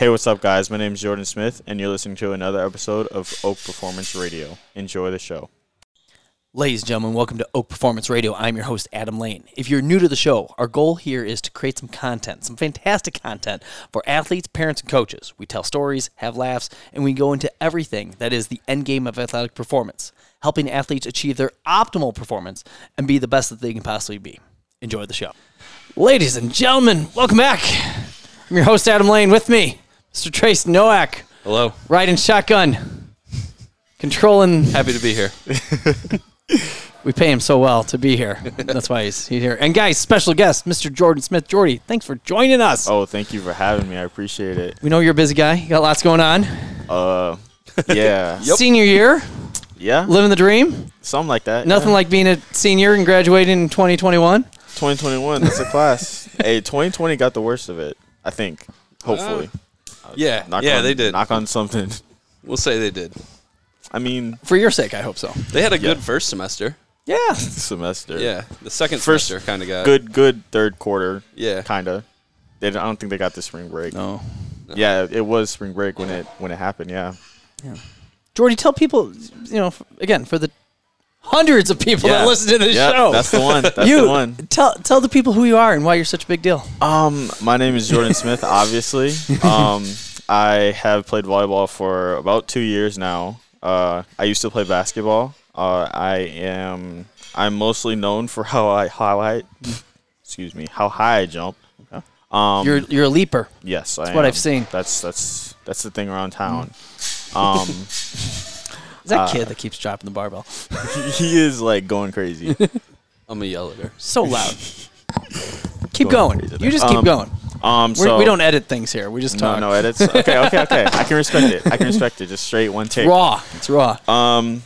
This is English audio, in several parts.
Hey, what's up, guys? My name is Jordan Smith, and you're listening to another episode of Oak Performance Radio. Enjoy the show. Ladies and gentlemen, welcome to Oak Performance Radio. I'm your host, Adam Lane. If you're new to the show, our goal here is to create some content, some fantastic content for athletes, parents, and coaches. We tell stories, have laughs, and we go into everything that is the end game of athletic performance, helping athletes achieve their optimal performance and be the best that they can possibly be. Enjoy the show. Ladies and gentlemen, welcome back. I'm your host, Adam Lane, with me, Mr. Trace Noack, Hello. riding shotgun, controlling Happy to be here. We pay him so well to be here. That's why he's, he's here. And guys, special guest, Mr. Jordan Smith. Jordy, thanks for joining us. Oh, thank you for having me. I appreciate it. We know you're a busy guy. You got lots going on. Uh, yeah, Senior year, yeah, living the dream. something like that. Nothing yeah. like being a senior and graduating in 2021. 2021. That's a class. hey, 2020 got the worst of it. I think. Hopefully. Yeah. Knock yeah, on- they did. Knock on something. We'll say they did. I mean, For your sake, I hope so. They had a Yeah. good first semester. Yeah. semester. Yeah. The second First- semester kind of got Good, good third quarter. Yeah. Kinda. They, I don't think they got the spring break. No. Yeah, it was spring break when it when it happened. Yeah. Yeah. Jordy, tell people, you know, again, for the hundreds of people yeah. that listen to this yeah, show. That's the one. That's you the one. tell tell the people who you are and why you're such a big deal. Um, my name is Jordan Smith. Obviously, um, I have played volleyball for about two years now. Uh, I used to play basketball. Uh, I am. I'm mostly known for how I how I, excuse me, how high I jump. Um, You're you're a leaper. yes, that's what I've seen. That's that's that's the thing around town. Um, Is that Uh, kid that keeps dropping the barbell he is like going crazy. I'm gonna yell at her. so loud? keep Going going. crazy You just keep Um, going. Um, We're, so we don't edit things here. We just no talk. no edits. Okay okay okay. I can respect it. I can respect it. Just straight one take. raw. It's raw. Um,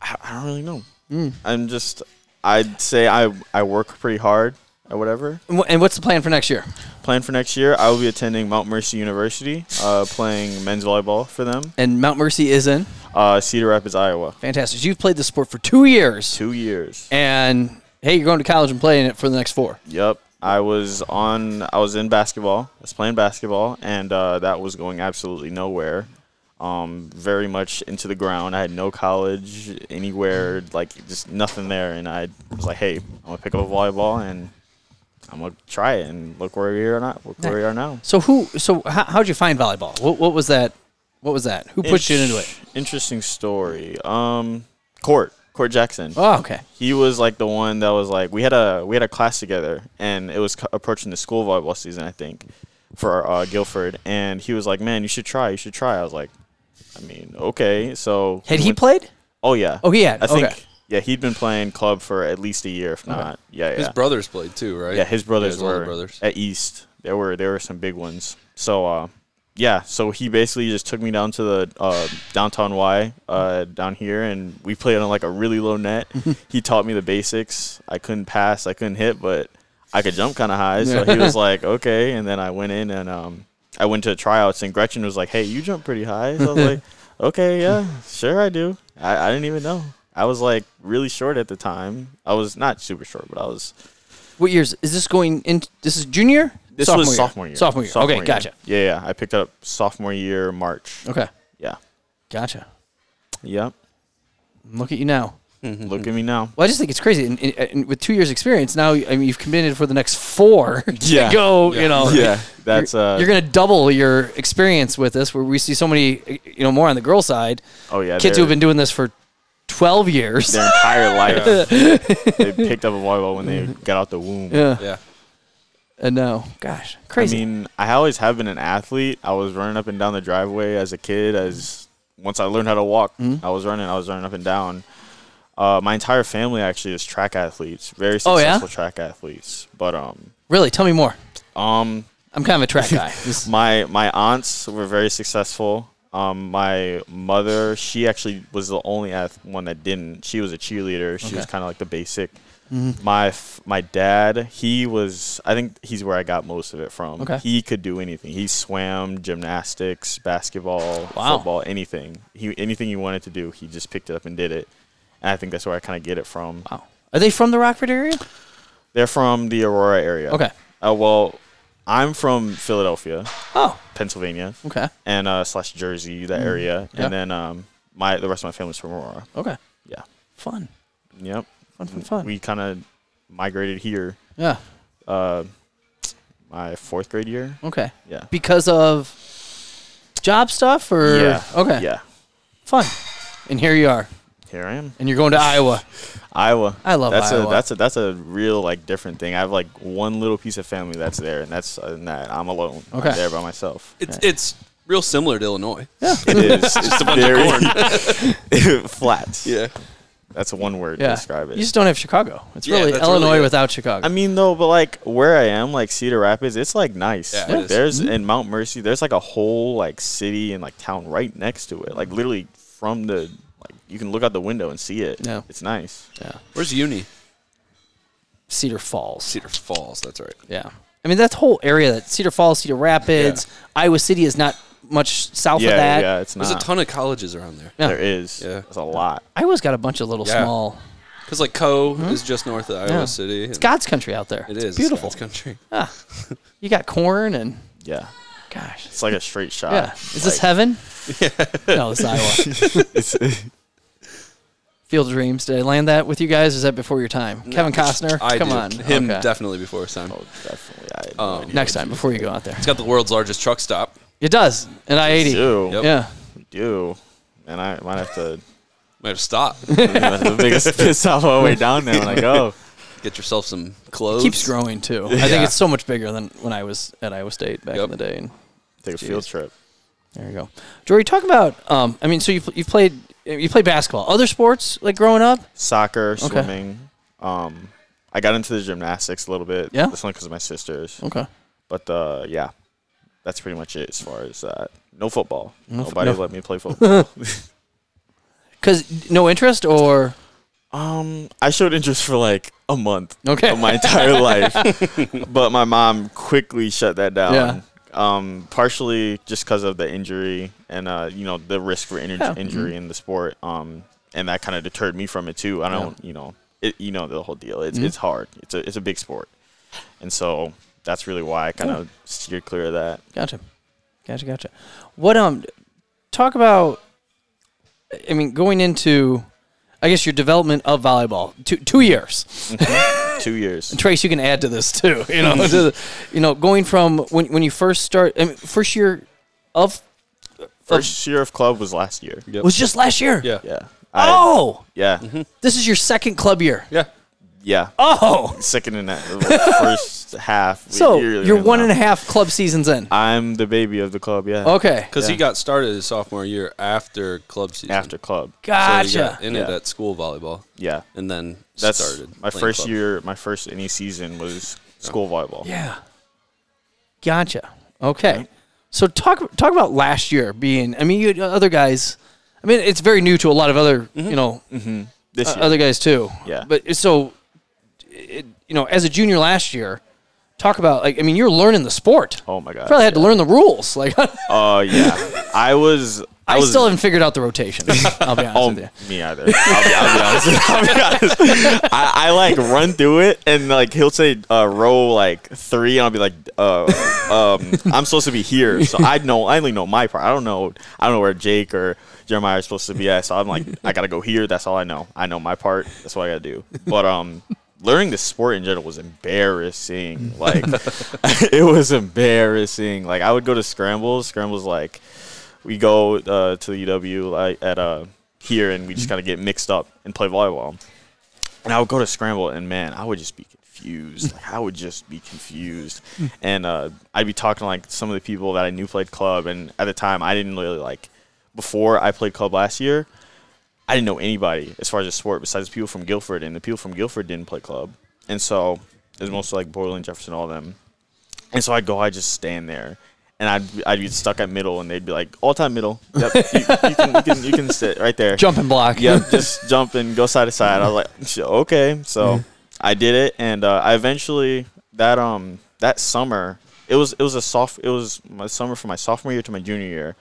I, I don't really know. Mm. I'm just. I'd say I I work pretty hard or whatever. And what's the plan for next year? Plan for next year, I will be attending Mount Mercy University, uh, playing men's volleyball for them. And Mount Mercy is in. Uh, Cedar Rapids, Iowa. Fantastic. You've played the sport for two years, Two years. and hey, you're going to college and playing it for the next four. Yep. I was on. I was in basketball. I was playing basketball, and uh, that was going absolutely nowhere. Um, very much into the ground. I had no college anywhere, like just nothing there. And I was like, "Hey, I'm gonna pick up a volleyball and I'm gonna try it." And look where we are now. Look where we are now. So who? So how, how'd you find volleyball? What, what was that? What was that? Who pushed you into it? Interesting story. Um, Court, Court Jackson. Oh, okay. he was like the one that was like we had a we had a class together and it was approaching the school volleyball season I think for uh, Guilford and he was like man you should try you should try I was like I mean okay so Had he went- played? oh yeah Oh, he had. I think Okay. Yeah he'd been playing club for at least a year if not. Yeah yeah. His yeah. brothers played too, right? yeah his brothers his were brothers. at East. There were there were some big ones. So uh yeah so he basically just took me down to the uh, downtown Y uh, down here and we played on like a really low net. He taught me the basics. I couldn't pass I couldn't hit but I could jump kind of high so he was like okay and then I went in and um I went to tryouts and Gretchen was like hey you jump pretty high so I was like okay yeah sure I do. I, I didn't even know I was like really short at the time I was not super short but I was What years is this going in? This is junior. this sophomore was year? sophomore year. Sophomore year. okay, gotcha. Yeah, yeah. I picked up sophomore year March. Okay, Yeah. gotcha. Yep. Look at you now. Look at me now. Well, I just think it's crazy. And, and, and with two years experience, now I mean you've committed for the next four to Yeah. go. You know, Yeah, that's you're, uh. you're going to double your experience with this. Where we see so many, you know, more on the girl side, oh yeah. kids who have been doing this for twelve years. their entire life. they picked up a volleyball when they got out the womb. Yeah, Yeah. and now, gosh, crazy. I mean, I always have been an athlete. I was running up and down the driveway as a kid. As once I learned how to walk, Mm-hmm. I was running. I was running up and down. Uh, my entire family actually is track athletes, very Oh, yeah? successful track athletes. But um, really, tell me more. um, I'm kind of a track guy. My my aunts were very successful. Um, my mother, she actually was the only ath- one that didn't. She was a cheerleader. She was kind of like the basic. My f- my dad, he was. I think he's where I got most of it from. Okay. He could do anything. He swam, gymnastics, basketball, Wow. football, anything. He anything he wanted to do, he just picked it up and did it. And I think that's where I kind of get it from. wow. Are they from the Rockford area? They're from the Aurora area. Okay. Uh, well, I'm from Philadelphia, Oh, Pennsylvania, okay. and uh, slash Jersey, that area, Yeah. and then um, my the rest of my family's from Aurora. Okay. Yeah. Fun. Yep. Fun, fun, fun. We kind of migrated here. yeah. Uh, my fourth grade year. Okay. Yeah. Because of job stuff or yeah. Okay. Yeah. Fun. And here you are. Here I am. And you're going to Iowa. Iowa. I love that's Iowa. a that's a that's a real like different thing. I have like one little piece of family that's there, and that's uh, that I'm alone. Okay. I'm there by myself. It's it's real similar to Illinois. It is. It's just a bunch very flats. Yeah. That's one word Yeah. to describe it. You just don't have Chicago. It's Yeah, really Illinois really without Chicago. I mean, though, but like where I am, like Cedar Rapids, it's like nice. Yeah, Like, is. there's Mm-hmm. in Mount Mercy, there's like a whole like city and like town right next to it. Like literally from the like you can look out the window and see it. Yeah. It's nice. yeah. Where's UNI? Cedar Falls. Cedar Falls. That's right. Yeah. I mean that whole area that Cedar Falls, Cedar Rapids, Iowa City is not much south yeah, of that. yeah, it's not. There's a ton of colleges around there. Yeah. There is. Yeah. There's a lot. Iowa's got a bunch of little Yeah. small Because like Coe is just north of Iowa Mm-hmm. Yeah. City. It's God's country out there. It It's is. beautiful. It's country. Ah, you got corn and Yeah. gosh. It's like a straight shot. Yeah. Is this Like, heaven? no, it's Iowa. it's- Field of Dreams. Did I land that with you guys? Is that before your time? Kevin Costner. I Come do. on. Him Okay. definitely before his time. oh, definitely. I had no Um, Next time before you go out there. It's got the world's largest truck stop. It does. And I eighty. do. Yep. Yeah. We do. And I might have to Might have to stop. the biggest piss off all the way down there when I go. Get yourself some clothes. It keeps growing too. I think it's so much bigger than when I was at Iowa State back Yep. in the day. And Take a field trip. there you go. Jordy, talk about. Um, I mean, so you've you've played you play basketball. Other sports like growing up? Soccer, swimming. Um, I got into the gymnastics a little bit. Yeah? That's only because of my sisters. Okay. But uh, yeah, that's pretty much it as far as that. No football. No fo- Nobody no- let me play football. Cause no interest or um, I showed interest for like a month okay. of my entire life, but my mom quickly shut that down. Yeah. Um, partially just because of the injury and uh, you know, the risk for inj- Yeah. Mm-hmm. injury in the sport. Um, and that kind of deterred me from it too. I don't, you know, it, you know the whole deal. It's Mhm. it's hard. It's a it's a big sport, and so that's really why I kind of steered clear of that. Gotcha. Gotcha. Gotcha. What um, talk about. I mean, going into, I guess your development of volleyball two two years. Mm-hmm. Two years. And Trace, you can add to this too. You know, to the- you know, going from when when you first start, I mean, first year of First year of club was last year. Yep. was just last year. yeah. Yeah. I, Oh, Yeah. Mm-hmm. this is your second club year. Yeah. Yeah. Oh, Second in that first half. we- so you're ran one out. and a half club seasons in. I'm the baby of the club. Yeah. Okay, Because he got started his sophomore year after club season. After club. So he gotcha. got in it Yeah. at school volleyball Yeah. and then That's started. my playing first club. year. My first any season was school volleyball. Yeah. Gotcha. Okay. So talk talk about last year being. I mean, you had other guys. I mean, it's very new to a lot of other you know Mm-hmm. This uh, year. other guys too. Yeah. But so, it, you know, as a junior last year, talk about like I mean, you're learning the sport. oh my god. Probably had to learn the rules. Like Oh yeah. I was. I, I was, still haven't figured out the rotation. I'll be honest Oh, with you. me either. I'll be, I'll be honest. I'll be honest. I, I like run through it, and like he'll say uh, row like three, and I'll be like, uh, um, I'm supposed to be here, so I know I only know my part. I don't know. I don't know where Jake or Jeremiah are supposed to be at. So I'm like, I gotta go here. That's all I know. I know my part. That's what I gotta do. But um. Learning the sport in general was embarrassing. Like, it was embarrassing. Like, I would go to scrambles. Scrambles, like, we go uh, to the UW like at uh here and we just kind of get mixed up and play volleyball. And I would go to scramble and man, I would just be confused. like I would just be confused. and uh, I'd be talking to like some of the people that I knew played club and at the time I didn't really like before I played club last year, I didn't know anybody as far as the sport besides people from Guilford and the people from Guilford didn't play club. And so it was mostly like Boylan, Jefferson, all of them. And so I'd go, I'd just stand there and I'd be- I'd be stuck at middle, and they'd be like, "All time middle. Yep, you, you can you can you can sit right there. Jumping block. Yep, just jump and go side to side." I was like, "Okay." So I did it, and uh, I eventually that um that summer it was it was a soft it was my summer from my sophomore year to my junior year.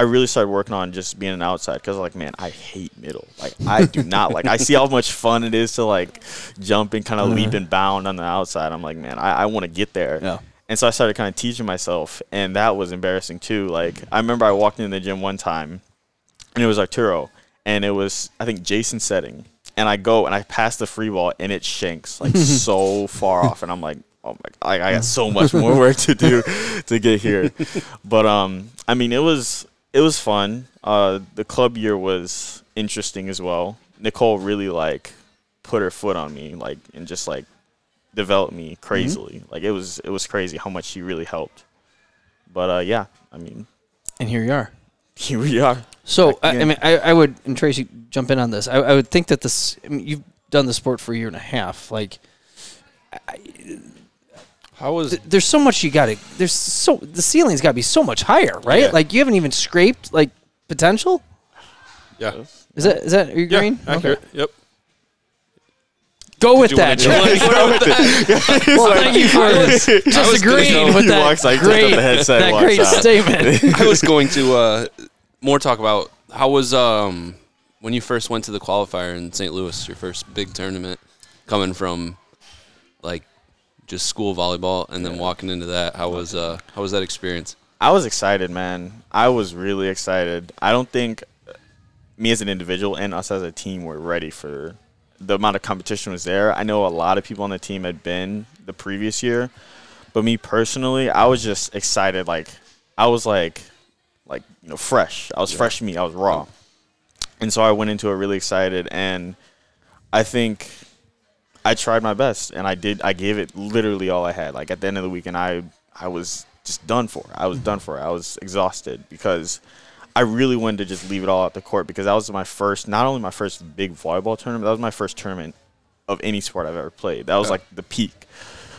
I really started working on just being an outside because like man, I hate middle. Like I do not like. I see how much fun it is to like jump and kind of leap and bound on the outside. I'm like, man, I, I want to get there. Yeah. and so I started kind of teaching myself, and that was embarrassing too. Like I remember I walked into the gym one time, and it was Arturo, and it was I think Jason setting, and I go and I pass the free ball, and it shanks like so far off, and I'm like, oh my, I, I got so much more work to do to get here, but um, I mean it was it was fun. Uh, the club year was interesting as well. Nicole really like put her foot on me, like and just like developed me crazily. Like it was it was crazy how much she really helped. But uh, yeah, I mean, And here you are. here we are. So I, I mean, I, I would and Tracy jump in on this. I, I would think that this. I mean, you've done the sport for a year and a half. Like, How was th- there's so much you got to. There's so the ceiling's got to be so much higher, right? Yeah. Like you haven't even scraped like potential. yeah Is that is that are you yeah agreeing? accurate yep. Go with Do you wanna that. do it? Tracy. well, thank you for disagreeing gonna- with that walks like- great, the headset, that great out. statement. I was going to uh, more talk about how was um when you first went to the qualifier in St. Louis, your first big tournament, coming from like just school volleyball and then walking into that. How was uh how was that experience? I was excited, man. I was really excited. I don't think me as an individual and us as a team were ready for the amount of competition was there. I know a lot of people on the team had been the previous year, but me personally, I was just excited. Like I was like, like you know, fresh. I was fresh meat. I was raw, and so I went into it really excited. And I think I tried my best, and I did. I gave it literally all I had. Like at the end of the weekend, I I was just done for. I was done for. I was exhausted because I really wanted to just leave it all out the court because that was my first, not only my first big volleyball tournament, that was my first tournament of any sport I've ever played. That was like the peak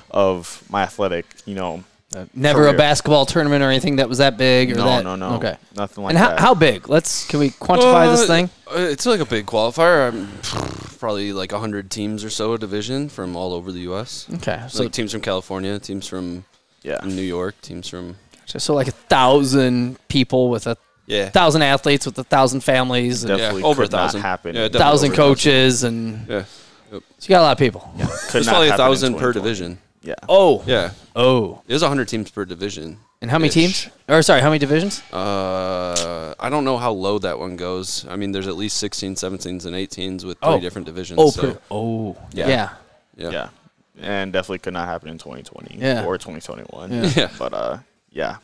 of my athletic, you know. Never a basketball tournament or anything that was that big or No, that. no, no. Okay. Nothing like that. and how, that. how big? Let's can we quantify this Uh, thing? uh, It's like a big qualifier. I'm probably like hundred teams or so a division from all over the U.S. Okay, so So like teams from California, teams from yeah. New York, teams from so like a thousand people with a yeah, thousand athletes with a thousand families and Definitely yeah, over a could not thousand. happen. Yeah, definitely thousand over a thousand. coaches and Yeah, so you got a lot of people. Could there's not probably a thousand per division. Yeah. Oh, Yeah, oh, there's hundred teams per division. and how many teams? Or sorry, how many divisions? Uh, I don't know how low that one goes. I mean, there's at least 16, 17s, and 18s with three Oh. different divisions. Oh, so, per- oh, Yeah. yeah. yeah. Yeah. And definitely could not happen in 2020 Yeah. or 2021. Yeah. Yeah. But uh yeah.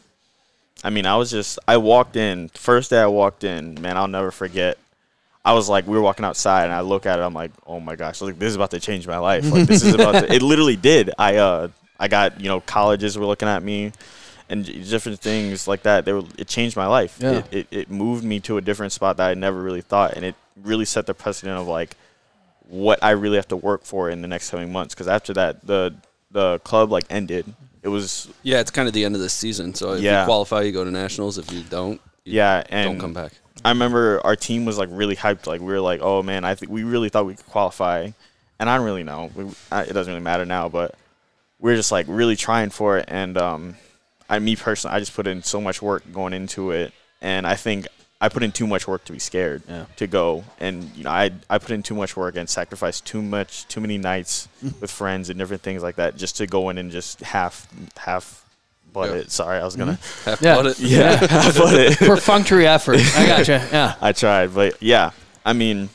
I mean, I was just I walked in, first day I walked in, man, I'll never forget. I was like we were walking outside and I look at it, I'm like, "Oh my gosh, like this is about to change my life." Like this is about to it literally did. I uh I got, you know, colleges were looking at me and different things like that. They were it changed my life. Yeah. It, it it moved me to a different spot that I never really thought and it really set the precedent of like what I really have to work for in the next coming months. Because after that, the the club like ended. It was Yeah, it's kind of the end of the season. So if Yeah. you qualify, you go to nationals. If you don't, you yeah, and don't come back. I remember our team was like really hyped. Like we were like, oh man, I think we really thought we could qualify, and I don't really know. We, I, it doesn't really matter now, but we are just like really trying for it. And um, I, me personally, I just put in so much work going into it, and I think I put in too much work to be scared Yeah. to go. And you know, I I put in too much work and sacrificed too much, too many nights with friends and different things like that just to go in and just half half. But Yeah. it. Sorry, I was gonna. Mm-hmm. Half Yeah. blood it. Yeah, half but it. Perfunctory effort. I gotcha. Yeah. I tried, but yeah, I mean,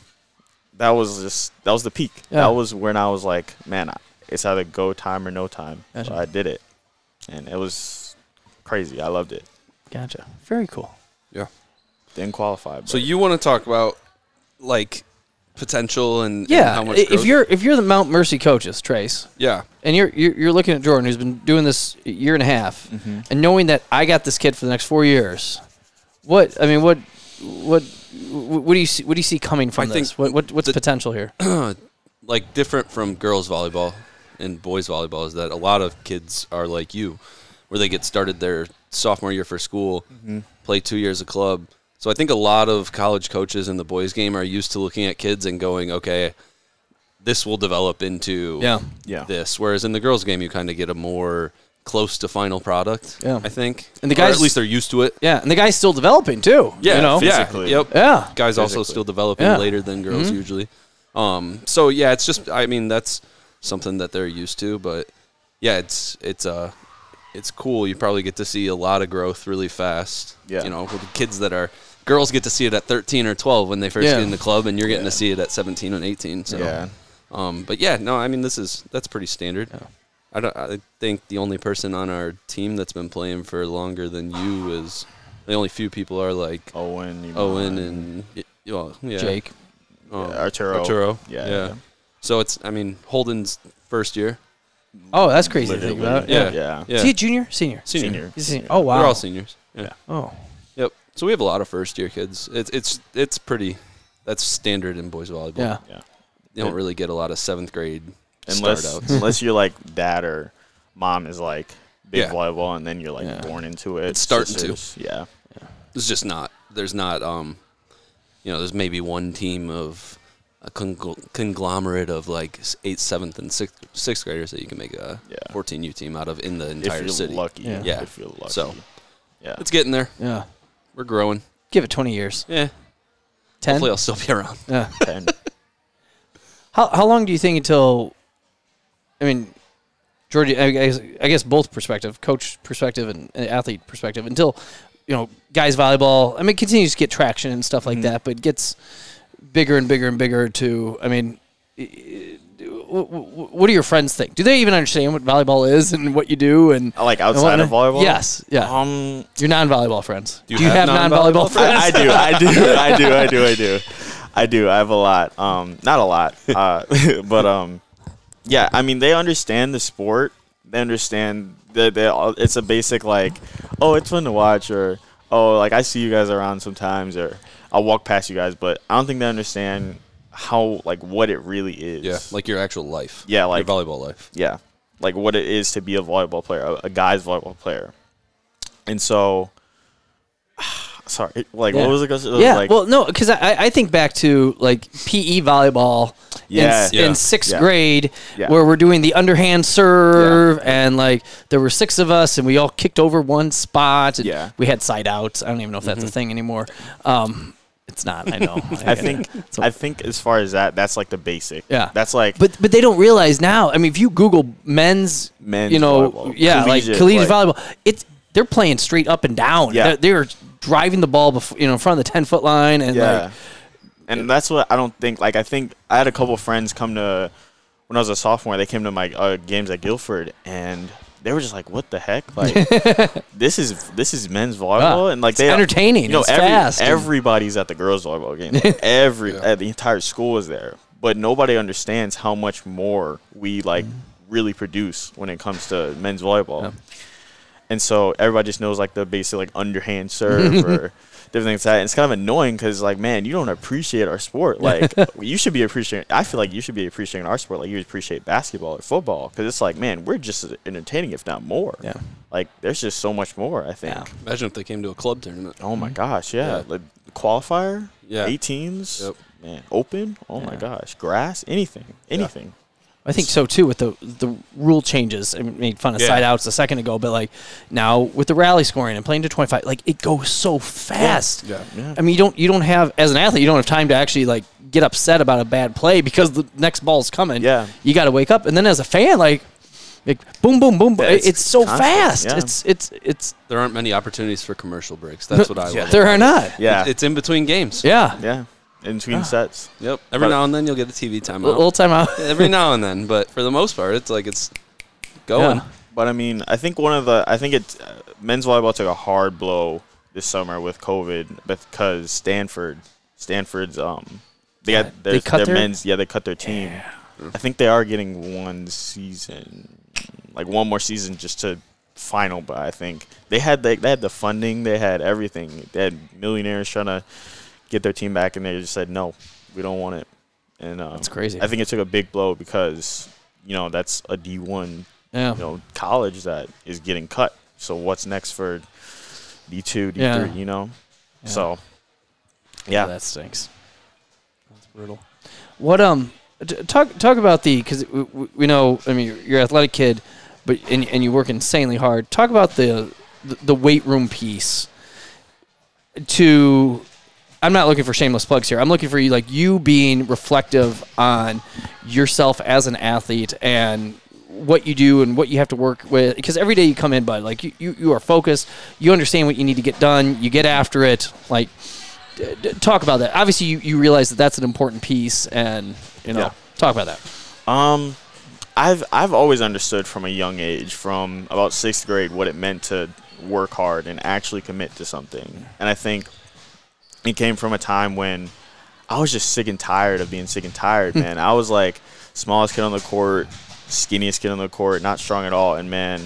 that was just that was the peak. Yeah. That was when I was like, man, I- it's either go time or no time. Gotcha. So I did it, and it was crazy. I loved it. Gotcha. Very cool. Yeah. Didn't qualify. But So you want to talk about like potential and, and Yeah. how much If growth? you're if you're the Mount Mercy coaches, Trace, yeah and you're, you're you're looking at Jordan, who's been doing this a year and a half, Mm-hmm. and knowing that I got this kid for the next four years, what I mean, what what what do you see? What do you see coming from I this? think What, what what's the- potential here? like different from girls volleyball and boys volleyball is that a lot of kids are like you where they get started their sophomore year for school Mm-hmm. play two years of club so i think a lot of college coaches in the boys game are used to looking at kids and going okay this will develop into Yeah. yeah, this whereas in the girls game you kind of get a more close to final product Yeah. i think And the Or guys- at least they're used to it Yeah, and the guy's still developing too. yeah you know. yeah Physically. yep Yeah. guys also still developing Yeah. later than girls Mhm. usually. Um, so yeah, it's just I mean that's something that they're used to, but yeah, it's it's uh it's cool. You probably get to see a lot of growth really fast. Yeah. You know, with the kids that are girls get to see it at 13 or 12 when they first Yeah. get in the club, and you're getting Yeah. to see it at 17 and 18. So, Yeah. um, but yeah, no, I mean this is that's pretty standard. I don't. I think the only person on our team that's been playing for longer than you is the only few people are like Owen, Owen and well, yeah, Jake. um, yeah, Arturo. Arturo. Yeah, yeah. yeah. So it's I mean Holden's first year. Oh, that's crazy to think about. Yeah. Yeah. Yeah. Is he a junior? Senior. Senior. Senior. He's a senior. Oh wow. We're all seniors. Yeah. Oh. Yep. So we have a lot of first year kids. It's it's it's pretty. That's standard in boys volleyball. Yeah. Yeah. You don't really get a lot of seventh grade Unless start unless you're like dad or mom is like big Yeah. volleyball and then you're like Yeah. born into it. It's starting to. Sisters, Yeah. There's just not. There's not. Um, you know, there's maybe one team of a congl- conglomerate of like s- eighth, seventh, and sixth sixth graders that you can make a Yeah. 14U team out of in the If entire you're city. lucky. Yeah. Yeah. If you're lucky. So yeah. it's getting there. Yeah. We're growing. Give it 20 years. Yeah. 10. Hopefully, I'll still be around. Yeah. Ten. How how long do you think until? I mean, Georgia, I guess, I guess both perspective, coach perspective and, and athlete perspective, until you know guys volleyball. I mean, continues to get traction and stuff like Mhm. that, but it gets bigger and bigger and bigger. To I mean. i- i- wh- wh- What do your friends think? Do they even understand what volleyball is and what you do? And like and outside of whatnot? volleyball? Yes, yeah. Um Your non-volleyball friends. Do you have have non-volleyball non-volleyball friends? I, I do, I do, I do, I do, I do. I do. I have a lot. Um, not a lot, uh, but um, yeah. I mean, they understand the sport. They understand that they, all- it's a basic like, oh, it's fun to watch, or oh, like I see you guys around sometimes, or I'll walk past you guys. But I don't think they understand how like what it really is. Yeah, like your actual life. Yeah, like- your volleyball life. yeah, like what it is to be a volleyball player, a, a guy's volleyball player. And so, sorry, like Yeah. what was it? It was yeah, like, well, no, because I, I think back to like PE volleyball Yeah. in, Yeah. in sixth Yeah. grade, Yeah. where we're doing the underhand serve, and like there were six of us, and we all kicked over one spot. And Yeah. we had side outs. I don't even know if that's a thing anymore. Um, it's not. I know. I think So- I think as far as that, that's like the basic. Yeah. that's like But but they don't realize now. I mean, if you Google men's, Men's you know, volleyball, yeah, collegiate, like collegiate like- volleyball, it's they're playing straight up and down. Yeah. they're, they're driving the ball, before, you know, in front of the ten foot line, and yeah. like and that's what I don't think. Like I think I had a couple friends come to when I was a sophomore. They came to my uh, games at Guilford, and they were just like, "What the heck? Like this is this is men's volleyball, Yeah. and like It's they entertaining, You know, it's every, fast, everybody's at the girls' volleyball game. Like, every Yeah. uh, the entire school is there, but nobody understands how much more we like really produce when it comes to men's volleyball. Yeah. And so everybody just knows like the basic like underhand serve or different things like that. And it's kind of annoying because like man, you don't appreciate our sport. Like you should be appreciating. I feel like you should be appreciating our sport like you appreciate basketball or football because it's like man, we're just as entertaining if not more. Yeah. Like there's just so much more. I think. Yeah. Imagine if they came to a club tournament. Oh my mm-hmm. gosh, yeah. Yeah. Like qualifier, Yeah. 18s, Yep. man, open. Oh my gosh, grass, anything, anything. I think so too with the the rule changes. I made fun of Yeah. side outs a second ago, but like now with the rally scoring and playing to twenty five, like it goes so fast. Yeah. Yeah. I mean, you don't you don't have as an athlete, you don't have time to actually like get upset about a bad play because the next ball's coming. Yeah. you got to wake up, and then as a fan, like, like boom, boom, boom, boom. Yeah, It's, it's so constant, fast. yeah. It's it's it's There aren't many opportunities for commercial breaks. That's what I Yeah. love. there are not. Yeah, It's in between games. Yeah, yeah. In between sets. Yep. Every But- now and then you'll get a TV a timeout. little timeout. Every now and then, but for the most part, it's like it's going. Yeah. But I mean, I think one of the, I think it's uh, men's volleyball took a hard blow this summer with COVID because Stanford, Stanford's, um, they Yeah, got their, they cut their their- men's, yeah, they cut their team. I think they are getting one season, like one more season just to final. But I think they had the, they had the funding, they had everything. They had millionaires trying to get their team back, and they just said no, we don't want it. And um, That's crazy. I think it took a big blow because you know that's a D one Yeah, you know college that is getting cut. So what's next for D two, D Yeah. three? You know, Yeah. so Yeah, yeah, that stinks. That's brutal. What um, talk talk about the because we, we- know. I mean, you're, you're an athletic kid, but and, and you work insanely hard. Talk about the the, the weight room piece. To, I'm not looking for shameless plugs here. I'm looking for you like you being reflective on yourself as an athlete and what you do and what you have to work with because every day you come in bud like you, you, you are focused you understand what you need to get done you get after it like d- d- talk about that obviously you, you realize that that's an important piece and you know Yeah. talk about that Um, I've I've always understood from a young age, from about sixth grade, what it meant to work hard and actually commit to something. And I think it came from a time when I was just sick and tired of being sick and tired, man. I was like smallest kid on the court, skinniest kid on the court, not strong at all. And man,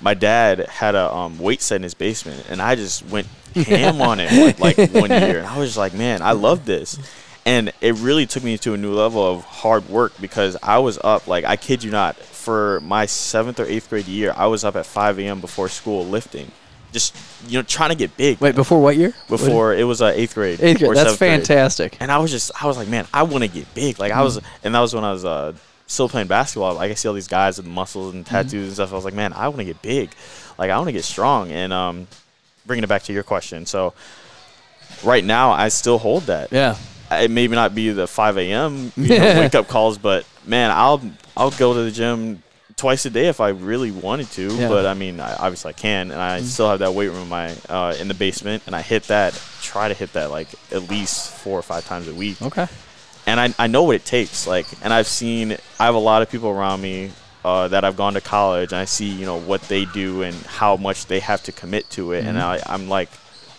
my dad had a um, weight set in his basement, and I just went ham on it like one year. And I was just like, man, I love this. And it really took me to a new level of hard work because I was up, like, I kid you not, for my seventh or eighth grade year, I was up at 5 a.m. before school lifting. Just, you know, trying to get big. wait before what year Before it was uh, eighth grade. eighth grade that's seventh grade. fantastic And I was just, I was like, man, I want to get big. Like I was, and that was when I was uh, still playing basketball. Like I see all these guys with muscles and tattoos and stuff. I was like, man, I want to get big. Like I want to get strong. And um, bringing it back to your question, so right now I still hold that. yeah It maybe not be the 5 a.m. You know, wake up calls, but man, I'll I'll go to the gym twice a day if I really wanted to. Yeah. But I mean, I, obviously I can, and I still have that weight room in my uh, in the basement, and I hit that. Try to hit that like at least four or five times a week okay and I, I know what it takes like and i've seen i have a lot of people around me uh, that i've gone to college and i see you know what they do and how much they have to commit to it and I, i'm like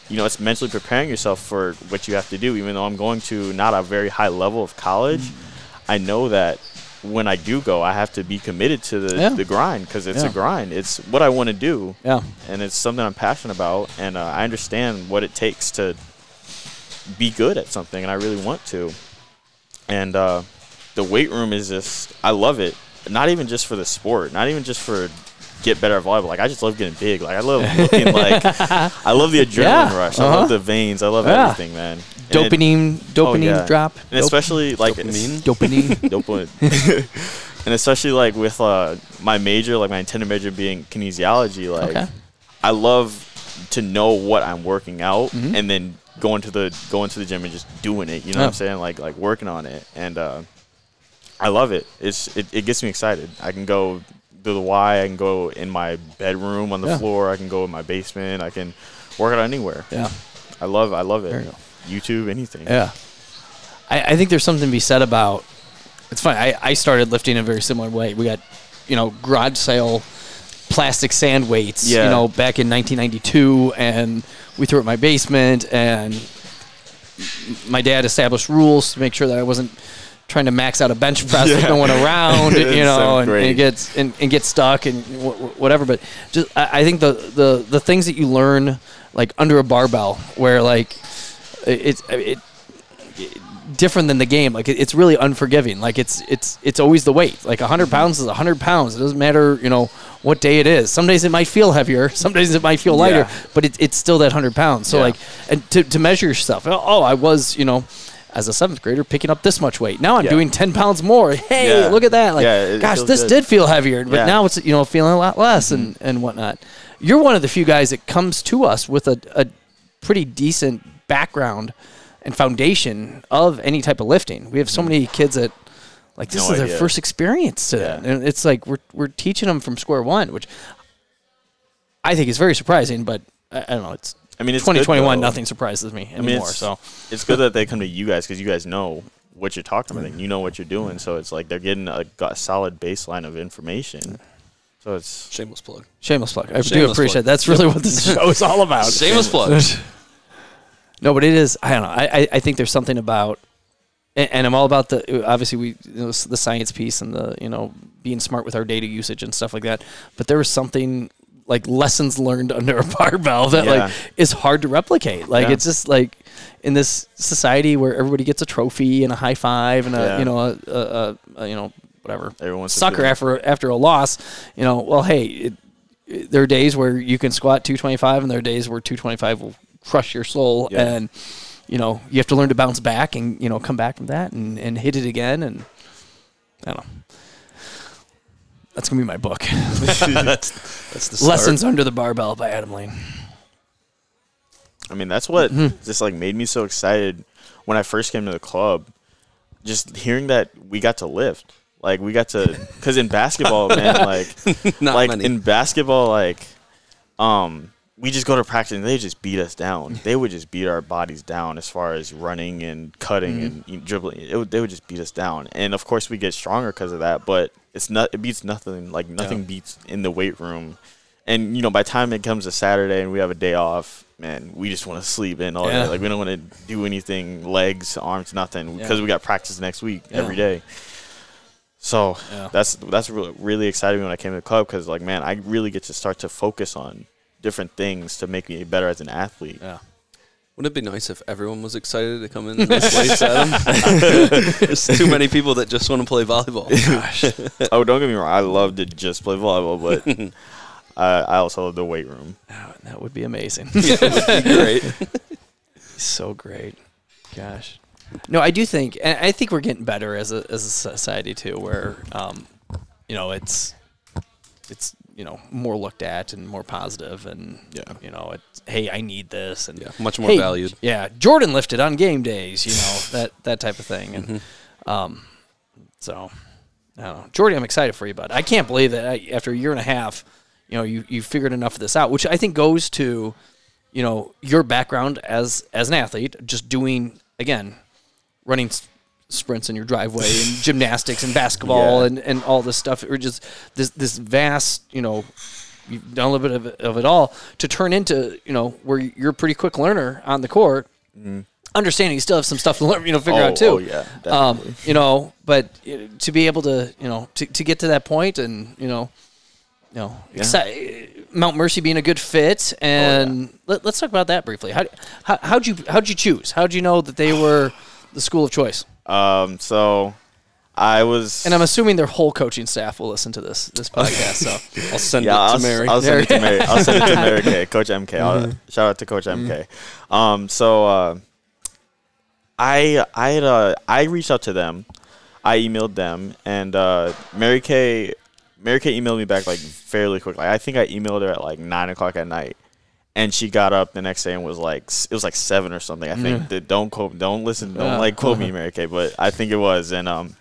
you know it's mentally preparing yourself for what you have to do even though i'm going to not a very high level of college i know that when i do go i have to be committed to the, Yeah. the grind because it's Yeah. a grind. It's what i want to do. Yeah. And it's something i'm passionate about and uh, i understand what it takes to be good at something and i really want to. And uh, the weight room is just i love it. Not even just for the sport not even just for get better at volleyball. Like i just love getting big. Like i love looking like i love the adrenaline Yeah, rush. I uh-huh. love the veins. I love everything man It- dopamine oh, dopamine yeah. drop and especially like Dopamine? dopamine dopamine and especially like with uh, my major like my intended major being kinesiology like Okay. i love to know what i'm working out Mhm. and then going to the going to the gym and just doing it you know Yeah. what i'm saying like like working on it and uh, i love it it's it, it gets me excited i can go do the y i can go in my bedroom on the Yeah. floor i can go in my basement i can work out anywhere yeah i love i love it. Youtube anything Yeah. I, I think there's something to be said about it's funny. I, I started lifting in a very similar way. We got, you know, garage sale plastic sand weights, yeah. you know, back in 1992, and we threw it in my basement, and my dad established rules to make sure that I wasn't trying to max out a bench press with Yeah. no one around, you know, so and, and it gets and, and get stuck and wh- wh- whatever. But just I, I think the, the the things that you learn like under a barbell, where like it, it, it different than the game. Like it, it's really unforgiving. Like it's it's it's always the weight. Like hundred Mm-hmm. pounds is hundred pounds. It doesn't matter, you know, what day it is. Some days it might feel heavier. Some days it might feel lighter. Yeah. But it, it's still that hundred pounds. So Yeah. like, and to to measure yourself. Oh, oh, I was, you know. As a seventh grader, picking up this much weight. Now I'm Yeah. doing ten pounds more. Hey, look at that! Like, it gosh, this good. did feel heavier, but. Mm-hmm. now it's you know feeling a lot less and and whatnot. You're one of the few guys that comes to us with a, a pretty decent background and foundation of any type of lifting. We have so hmm. many kids that like this. No is their idea. first experience to that, and it's like we're we're teaching them from square one, which I think is very surprising. But I, I don't know. It's i mean it's 2021. though. Nothing surprises me mean, anymore. it's- so it's good that they come to you guys because you guys know what you're talking about and you know what you're doing. So it's like they're getting a, a solid baseline of information. So it's Shameless plug. shameless plug. I do appreciate plug. that's really what this show is all about. Shameless plug. No, but it is. I don't know. I, I, I think there's something about, and, and I'm all about the obviously we you know, the science piece and the you know being smart with our data usage and stuff like that. But there was something like lessons learned under a barbell that Yeah. like is hard to replicate. Like Yeah. it's just like in this society where everybody gets a trophy and a high five and a Yeah. you know a, a, a, a you know whatever Everyone's sucker after after a loss. You know, well, hey. It, there are days where you can squat 225 and there are days where 225 will crush your soul Yeah. and you know you have to learn to bounce back and you know come back from that and, and hit it again and i don't know that's gonna be my book that's that's the start. lessons under the barbell by adam lane I mean, that's what Mm-hmm. just like made me so excited when I first came to the club. Just hearing that we got to lift, Like we got to, because in basketball, man, like Not like many. in basketball, like um, we just go to practice and they just beat us down. They would just beat our bodies down as far as running and cutting Mm-hmm. and dribbling. It would, they would just beat us down, and of course we get stronger because of that. But it's not. It beats nothing. Like nothing Yeah. beats in the weight room. And you know, by the time it comes to Saturday and we have a day off, man, we just want to sleep and all Yeah. day. Like we don't want to do anything, legs, arms, nothing, because Yeah. we got practice next week every day. So that's that's really, really exciting when I came to the club because like man, I really get to start to focus on different things to make me better as an athlete. Yeah. Wouldn't it be nice if everyone was excited to come in this late, Adam? There's too many people that just want to play volleyball. oh, don't get me wrong, I love to just play volleyball, but I I also love the weight room. Oh, that would be amazing. Great. so great. Gosh. No, I do think, and I think we're getting better as a as a society too, where um, you know, it's it's you know more looked at and more positive, and Yeah. you know, it's hey, I need this, and Yeah, much more hey, valued. Yeah, Jordan lifted on game days, you know that that type of thing, and Mm-hmm. um, so I don't know, Jordy, I'm excited for you, bud. I can't believe that I, after a year and a half, you know, you you figured enough of this out, which I think goes to you know your background as as an athlete, just doing again, running sprints in your driveway and gymnastics and basketball Yeah. and, and all this stuff, or just this this vast you know. You've done a little bit of, it- of it all to turn into, you know, where you're a pretty quick learner on the court. Understanding you still have some stuff to learn, you know, figure Oh, out too. oh, yeah, um, you know, but to be able to, you know, to, to get to that point and you know, you know, Yeah. exci- Mount Mercy being a good fit, and let, us talk about that briefly. How how how'd you how'd you choose? How'd you know that they were the school of choice? Um, so I was And I'm assuming their whole coaching staff will listen to this this podcast. So I'll send yeah, it I'll, to Mary. I'll send it to Mary. I'll send it to Mary K. Coach MK. I'll, shout out to Coach MK. Um, so uh, I I had uh, I reached out to them. I emailed them, and uh, Mary Kay Mary Kay emailed me back like fairly quickly. I think I emailed her at like nine o'clock at night, and she got up the next day and was like it was like seven or something. I think. That- Don't quote, don't listen, don't Yeah. like quote me, Mary Kay, but I think it was, and um,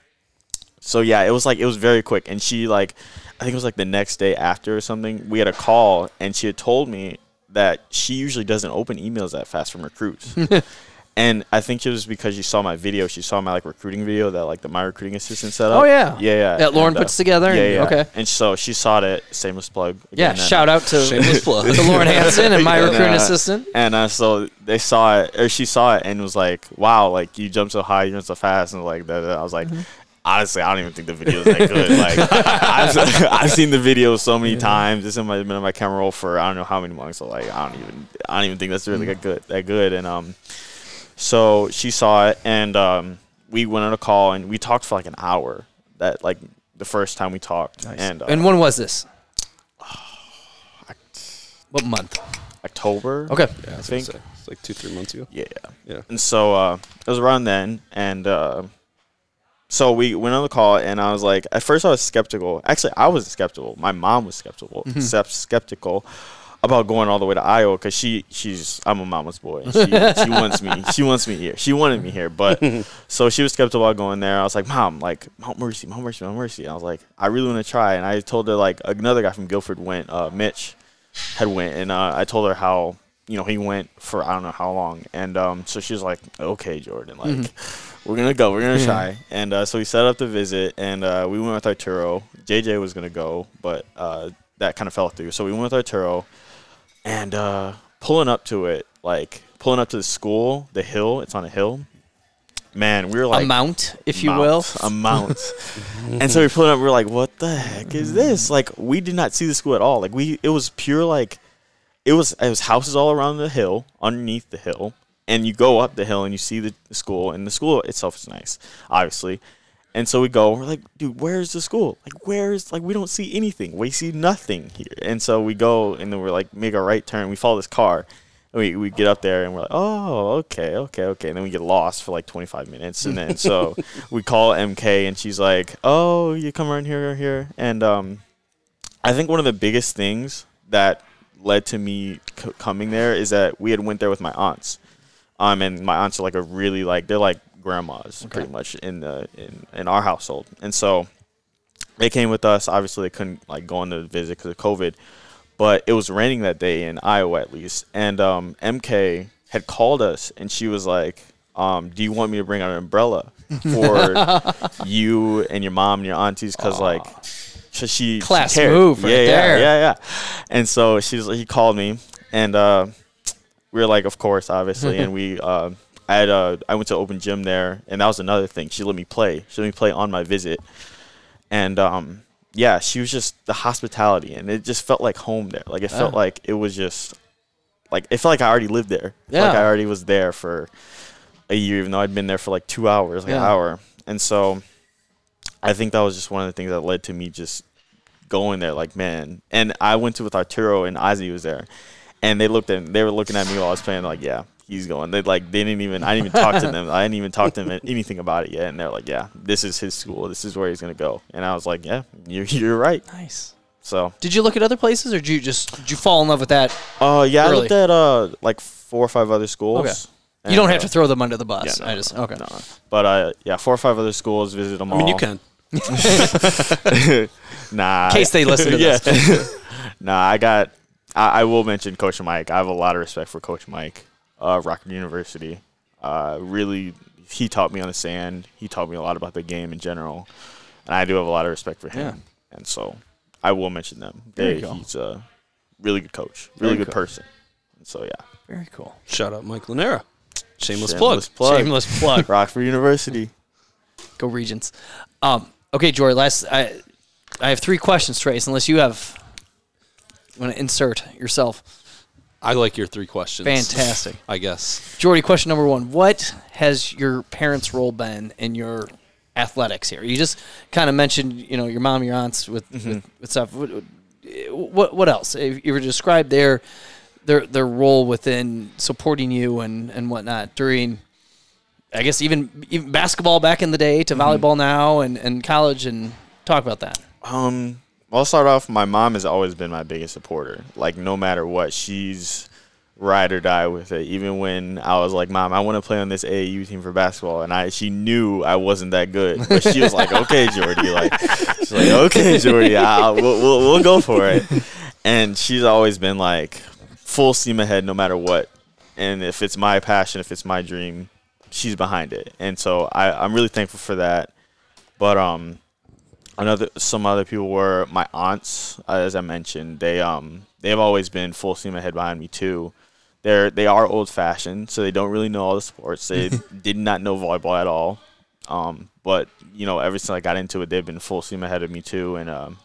so yeah, it was like it was very quick, and she like, I think it was like the next day after or something. We had a call, and she had told me that she usually doesn't open emails that fast from recruits. And I think it was because she saw my video. She saw my like recruiting video that like the my recruiting assistant set up. Oh, yeah. yeah, yeah. That Lauren And, uh, puts together Yeah, and- yeah. okay. And so she saw it. Shameless plug. yeah, again, and, shout out to Shameless plug. to Lauren Hansen and my And, recruiting uh, assistant. And uh, so they saw it, or she saw it, and was like, "Wow, like you jump so high, you run so fast," and like that. I was like, Mm-hmm. honestly, I don't even think the video is that good. Like I've, I've seen the video so many times. It's in my been in my camera roll for I don't know how many months. So like I don't even I don't even think that's really Mm-hmm. that good that good. And um, so she saw it, and um, we went on a call, and we talked for like an hour. That like the first time we talked, and uh, And when was this? What month? October. Okay. Yeah, I I was gonna think. say, it's like two, three months ago. Yeah. Yeah. And so uh, it was around then, and uh, so we went on the call, and I was like, at first I was skeptical. Actually, I was skeptical. My mom was skeptical, skep- skeptical about going all the way to Iowa because she she's I'm a mama's boy. And she she wants me. She wants me here. She wanted me here, but so she was skeptical about going there. I was like, Mom, like Mount Mercy, Mount Mercy, Mount Mercy. I was like, I really want to try, and I told her like another guy from Guilford went, uh, Mitch had went, and uh, I told her how you know he went for I don't know how long, and um, so she was like, okay, Jordan, like we're gonna go, we're gonna try, and uh, so we set up the visit, and uh, we went with Arturo. JJ was gonna go, but uh, that kind of fell through, so we went with Arturo, and uh, pulling up to it, like pulling up to the school, the hill, it's on a hill. Man, we were like a mount, if you will. a mount. and so we it up. We are like, "What the heck is this?" Like, we did not see the school at all. Like, we it was pure like, it was it was houses all around the hill, underneath the hill, and you go up the hill and you see the, the school, and the school itself is nice, obviously. And so we go. We're like, "Dude, where's the school? Like, where's like we don't see anything. We see nothing here." And so we go, and then we're like, make a right turn. We follow this car. We, we get up there and we're like, oh, okay, okay, okay. And then we get lost for like 25 minutes. And then so we call MK and she's like, oh, you come around here here. And um, I think one of the biggest things that led to me c- coming there is that we had went there with my aunts. Um, and my aunts are like a really like they're like grandmas pretty much in the in, in our household. And so they came with us. Obviously, they couldn't like go on the visit because of COVID, but it was raining that day in Iowa at least. And um, MK had called us, and she was like, um, "Do you want me to bring an umbrella for you and your mom and your aunties? Because like." She she Class cared. move right yeah, there. Yeah, yeah, yeah. And so she's he called me, and uh, we were like, of course, obviously, and we. Uh, I had uh, I went to open gym there, and that was another thing. She let me play. She let me play on my visit, and um, yeah, she was just the hospitality, and it just felt like home there. Like it felt Yeah. like it was just like it felt like I already lived there. Felt Like Yeah. I already was there for a year, even though I'd been there for like two hours, like an hour. And so I think that was just one of the things that led to me just going there. Like man, and I went to with Arturo and Ozzy was there, and they looked at they were looking at me while I was playing. Like yeah. He's going. They like they didn't even. I didn't even talk to them. I didn't even talk to them anything about it yet. And they're like, "Yeah, this is his school. This is where he's gonna go." And I was like, "Yeah, you're you're right." Nice. So, Did you look at other places, or did you just did you fall in love with that? uh, yeah, I looked at uh like four or five other schools. Okay. you don't And, have uh, to throw them under the bus. yeah, no, I just okay. no. But uh, yeah, four or five other schools. Visit them I all. I mean, you can. nah. In case they listen to yeah. this. nah, I got. I, I will mention Coach Mike. I have a lot of respect for Coach Mike, uh, Rockford University. Uh, really, he taught me on the sand. He taught me a lot about the game in general, and I do have a lot of respect for him. Yeah. And so, I will mention them. There They, you go. he's a really good coach, really Very good cool. person. And so, yeah. Very cool. Shout out Mike Lanera. Shameless, Shameless plug. plug. Shameless plug. Rockford University. Go Regents. Um, okay, Jordy. Last, I, I have three questions, Trace. Unless you have, want to insert yourself. I like your three questions. Fantastic, I guess. Jordy. Question number one: What has your parents' role been in your athletics here? You just kind of mentioned, you know, your mom, your aunts with with, with stuff. What, what what else? If you were to describe their their their role within supporting you and and whatnot during. I guess even even basketball back in the day to volleyball now and, and college and talk about that. Um, I'll start off. My mom has always been my biggest supporter. Like, no matter what, she's ride or die with it. Even when I was like, "Mom, I want to play on this AAU team for basketball," and I, she knew I wasn't that good, but she was like, "Okay, Jordy," like, she's like, "Okay, Jordy, I'll, we'll, we'll we'll go for it." And she's always been like, full steam ahead, no matter what. And if it's my passion, if it's my dream, she's behind it. And so I, I'm really thankful for that. But um, another some other people were my aunts, uh, as I mentioned. They um they've always been full steam ahead behind me too. They're they are old fashioned, so they don't really know all the sports. They did not know volleyball at all. Um, but you know, ever since I got into it, they've been full steam ahead of me too. And um,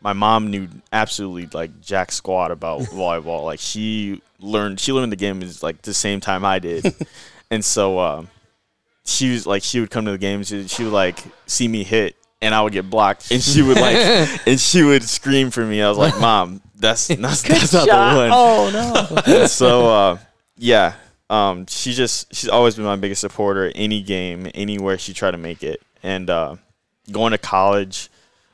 my mom knew absolutely like jack squat about volleyball. Like she learned she learned the game is like the same time I did, and so um, she was like she would come to the games. and She would like see me hit, and I would get blocked, and she would like and she would scream for me. I was like, "Mom, that's that's, that's not the one." Oh no. So uh, yeah, um, she just she's always been my biggest supporter. Any game, anywhere she tried to make it, and uh, going to college.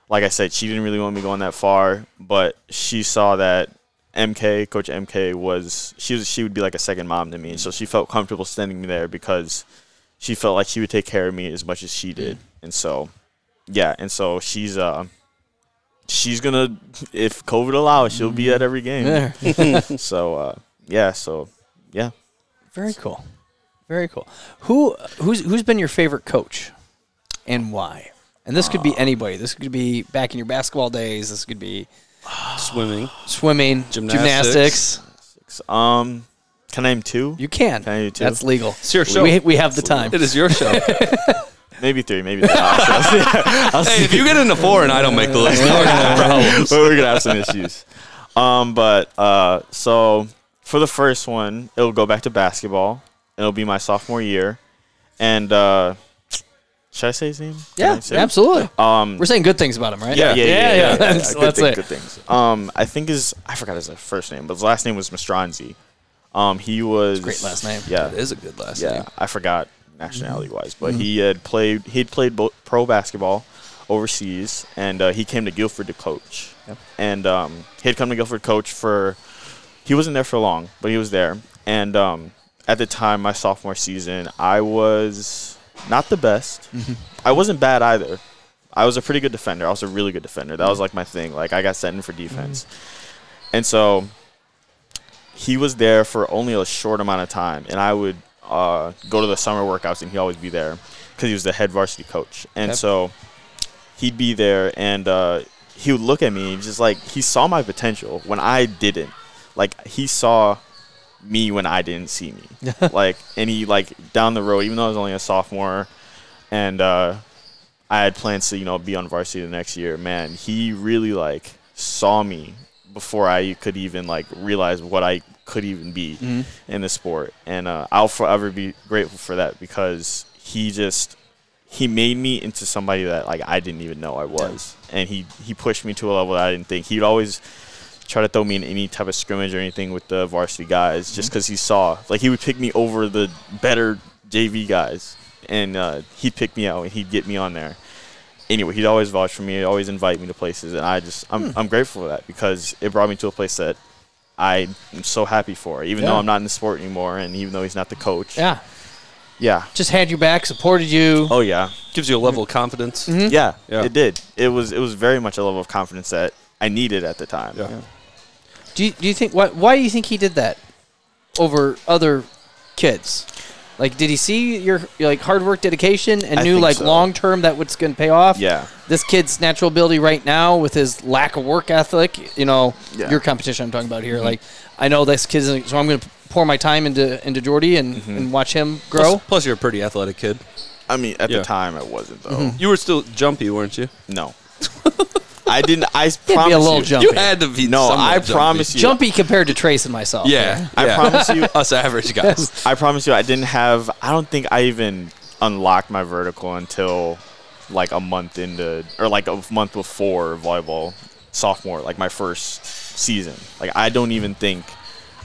Like I said, she didn't really want me going that far, but she saw that MK, Coach MK, was she was she would be like a second mom to me, and so she felt comfortable sending me there because she felt like she would take care of me as much as she did, and so yeah, and so she's uh she's gonna if COVID allows, she'll be at every game. There. So uh, yeah, so yeah. Very cool. Very cool. Who who's who's been your favorite coach and why? And this could be anybody. This could be back in your basketball days. This could be Swimming. swimming, Gymnastics. gymnastics. Um, can I name two? You can. Can I do two? That's legal. It's your show. We, we have the time. It is your show. Maybe three. Maybe three. I'll see. hey, if you get into four and I don't make the list, then we're gonna have problems. we're gonna have some issues. Um, but uh, so for the first one, it'll go back to basketball. It'll be my sophomore year, and uh, should I say his name? Yeah, say absolutely. Um, We're saying good things about him, right? yeah, yeah, yeah, yeah. yeah, That's, Good that's thing- it. Good things. Um, I think his I forgot his first name, but his last name was Mastranzi. Um, he was Great last name. Yeah, it is a good last yeah, name. Yeah, I forgot nationality wise, but he had played he'd played bo- pro basketball overseas, and uh, he came to Guilford to coach. Yep. And um, he'd come to Guilford coach for he wasn't there for long, but he was there. And um, at the time, my sophomore season, I was not the best. I wasn't bad either. I was a pretty good defender. I was a really good defender. That was like my thing. Like I got sent in for defense, and so he was there for only a short amount of time, and I would uh, go to the summer workouts, and he'd always be there because he was the head varsity coach, and Okay. so he'd be there, and uh, he would look at me, just like he saw my potential when I didn't. Like he saw me when I didn't see me. like, and he like down the road, even though I was only a sophomore, and uh, I had plans to you know be on varsity the next year. Man, he really like saw me before I could even like realize what I could even be in the sport, and uh, I'll forever be grateful for that because he just he made me into somebody that like I didn't even know I was, and he he pushed me to a level that I didn't think. He'd always try to throw me in any type of scrimmage or anything with the varsity guys, just because he saw like he would pick me over the better JV guys, and uh, he'd pick me out and he'd get me on there. Anyway, he'd always vouch for me, he'd always invite me to places, and I just I'm hmm. I'm grateful for that because it brought me to a place that I am so happy for, even though I'm not in the sport anymore, and even though he's not the coach. Yeah. Yeah. Just had your back, supported you. Oh yeah. Gives you a level of confidence. Yeah, Yeah. it did. It was it was very much a level of confidence that I needed at the time. Yeah. Do you, do you think why why do you think he did that over other kids? Like, did he see your, your like hard work, dedication, and I knew like so. long term that what's going to pay off? Yeah. This kid's natural ability right now with his lack of work ethic, you know, Yeah. your competition I'm talking about here. Like, I know this kid's, so I'm going to pour my time into into Jordy and, and watch him grow. Plus, plus, you're a pretty athletic kid. I mean, at Yeah. the time, I wasn't though. Mm-hmm. You were still jumpy, weren't you? No, I didn't. I He'd be promise a little you. jumpy. You had to be. No, somewhat I jumpy. promise you. Jumpy compared to Trace and myself. Yeah, I yeah. promise you. Us average guys. I promise you, I didn't have. I don't think I even unlocked my vertical until like a month into, or like a month before volleyball sophomore, like my first season. Like I don't even think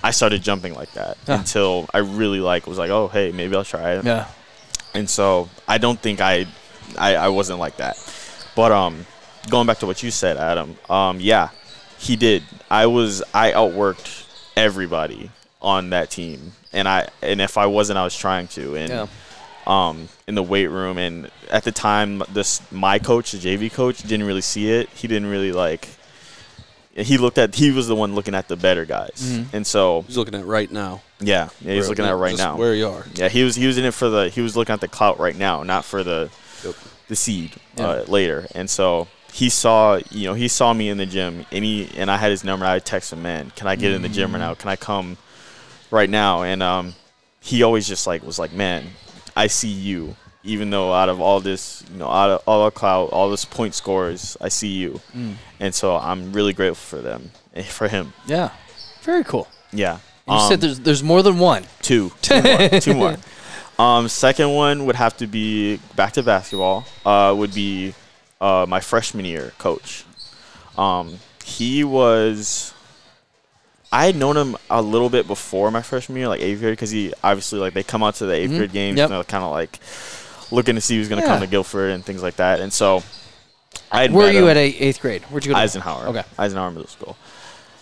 I started jumping like that Huh. until I really like was like, oh hey, maybe I'll try it. Yeah. and so I don't think I, I, I wasn't like that. But um, going back to what you said, Adam. Um, yeah, he did. I was I outworked everybody on that team, and I and if I wasn't, I was trying to. And Yeah. um, in the weight room, and at the time, this my coach, the JV coach, didn't really see it. He didn't really like. He looked at. He was the one looking at the better guys, and so He's looking at right now. yeah, yeah, he's Where- looking at right now. Where you are. Yeah, he was he was in it for the he was looking at the clout right now, not for the Yep. the seed uh, later. And so he saw you know he saw me in the gym, and he and I had his number. I text him, man, can I get in the gym right now? Can I come right now? And um, he always just like was like, man, I see you. Even though out of all this, you know, out of all the clout, all this point scores, I see you, and so I'm really grateful for them, eh, for him. Yeah. Very cool. Yeah. You Um, said there's there's more than one. Two. Two more. Two more. Um, second one would have to be back to basketball. Uh, would be uh, my freshman year coach. Um, he was. I had known him a little bit before my freshman year, like eighth grade, because he obviously like they come out to the 8th grade games, Yep. and they're kind of like looking to see who's going to Yeah. come to Guilford and things like that. And so, I had Where met are you at eighth grade? Where'd you go? to- Eisenhower. Okay. Eisenhower Middle School.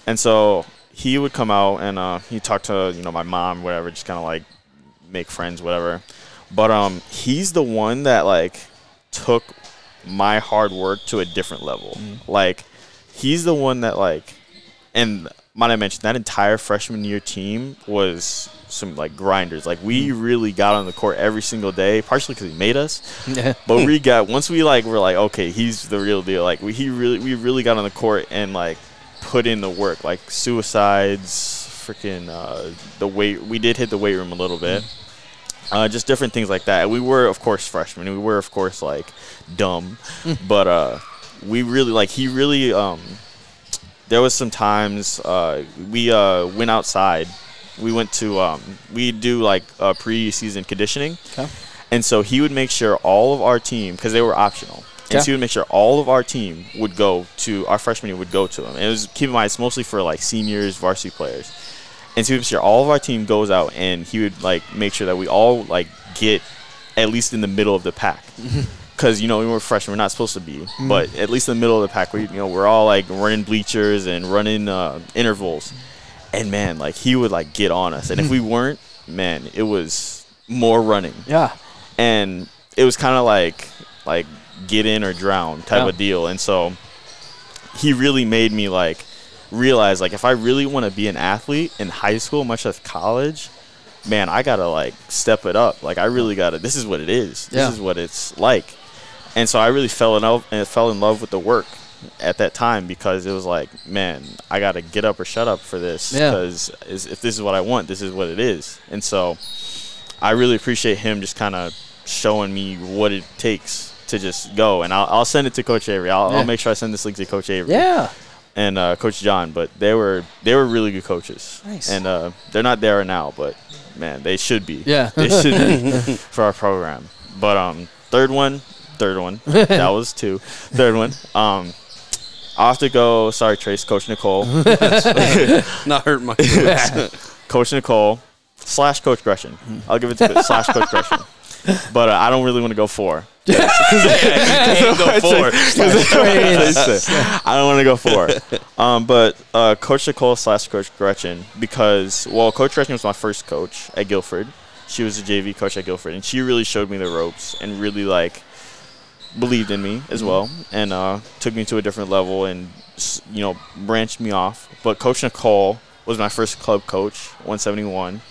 And so he would come out and uh, he talked to you know my mom, whatever, just kind of like make friends, whatever. But um, he's the one that like took my hard work to a different level. Mm. Like he's the one that like, and might I mention that entire freshman year team was some like grinders. Like we mm. really got on the court every single day, partially because he made us. Yeah. But we got once we like were like okay, he's the real deal. Like we he really we really got on the court and like put in the work. Like suicides, freaking uh, the weight. We did hit the weight room a little bit. Mm. Uh, just different things like that. We were of course freshmen. We were of course like dumb, but uh, we really like he really. Um, there was some times uh, we uh, went outside. We went to um, we do like uh, pre-season conditioning. Okay. And so he would make sure all of our team, because they were optional, and so he would make sure all of our team would go to our freshman year would go to them. And it was keep in mind it's mostly for like seniors, varsity players. And would make sure all of our team goes out, and he would like make sure that we all like get at least in the middle of the pack. Because you know we were freshmen, we're not supposed to be, but at least in the middle of the pack, we you know we're all like running bleachers and running uh, intervals. And man, like he would like get on us, and if we weren't, man, it was more running Yeah. and it was kind of like like get in or drown type Yeah. of deal. And so he really made me like realize like if I really want to be an athlete in high school, much as college, man, I gotta like step it up. Like I really gotta. This is what it is. This Yeah. is what it's like. And so I really fell in love and fell in love with the work at that time because it was like, man, I gotta get up or shut up for this Yeah. because if this is what I want, this is what it is. And so I really appreciate him just kind of showing me what it takes to just go. And I'll, I'll send it to Coach Avery. I'll, Yeah. I'll make sure I send this link to Coach Avery Yeah. And uh, Coach John. But they were they were really good coaches. Nice. And uh, they're not there now, but man, they should be. Yeah. they should be for our program. But um, third one, third one. that was two. Third one. Um, I'll have to go. Sorry, Trace. Coach Nicole. Not hurt my feelings. Coach Nicole slash Coach Gresham. I'll give it to you, slash Coach Gresham. But uh, I don't really want to go four. I don't want to go four. Um, but uh, Coach Nicole slash Coach Gretchen because well, Coach Gretchen was my first coach at Guilford. She was a JV coach at Guilford, and she really showed me the ropes and really like believed in me as well, and uh, took me to a different level and you know branched me off. But Coach Nicole was my first club coach, 171,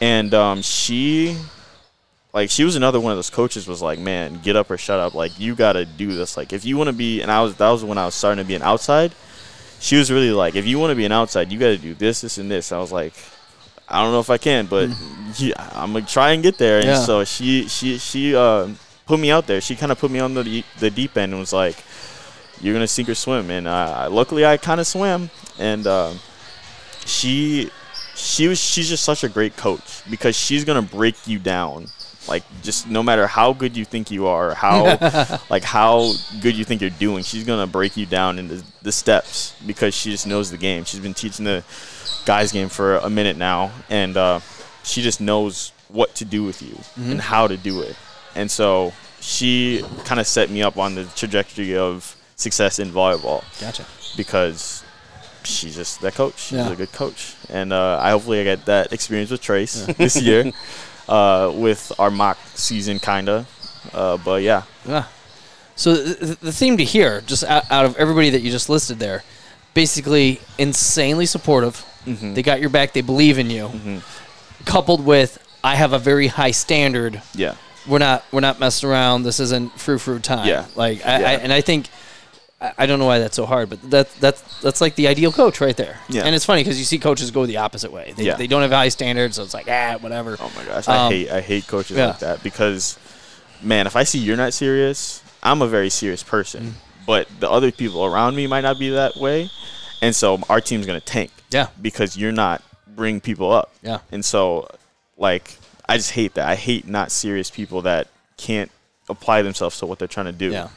and um, she like she was another one of those coaches was like man get up or shut up. Like you gotta do this. Like if you want to be and i was that was when i was starting to be an outside. She was really like if you want to be an outside you gotta do this this and this. I was like i don't know if i can but yeah, i'm gonna try and get there. And Yeah. so she she she uh, put me out there. She kind of put me on the deep- the deep end and was like you're gonna sink or swim. And uh, luckily i kind of swam. And uh, she she was she's just such a great coach because she's gonna break you down like just no matter how good you think you are how like how good you think you're doing she's gonna break you down into the steps because she just knows the game she's been teaching the guys game for a minute now and uh, she just knows what to do with you and how to do it and so she kind of set me up on the trajectory of success in volleyball Gotcha. because she's just that coach. She's Yeah. a good coach, and uh, I hopefully I get that experience with Trace this year uh, with our mock season, kinda. Uh, but yeah, Yeah. So the, the theme to hear, just out, out of everybody that you just listed there, basically insanely supportive. Mm-hmm. They got your back. They believe in you. Coupled with, I have a very high standard. yeah, We're not we're not messing around. This isn't frou frou time. Yeah. Like I, Yeah. I and I think. I I don't know why that's so hard, but that that's that's like the ideal coach right there. Yeah. And it's funny because you see coaches go the opposite way. They, Yeah. they don't have high standards, so it's like ah whatever. Oh my gosh, I Um, hate I hate coaches yeah. like that because, man, if I see you're not serious, I'm a very serious person, Mm. but the other people around me might not be that way, and so our team's gonna tank. Yeah. because you're not bringing people up. Yeah. and so like I just hate that. I hate not serious people that can't apply themselves to what they're trying to do. Yeah.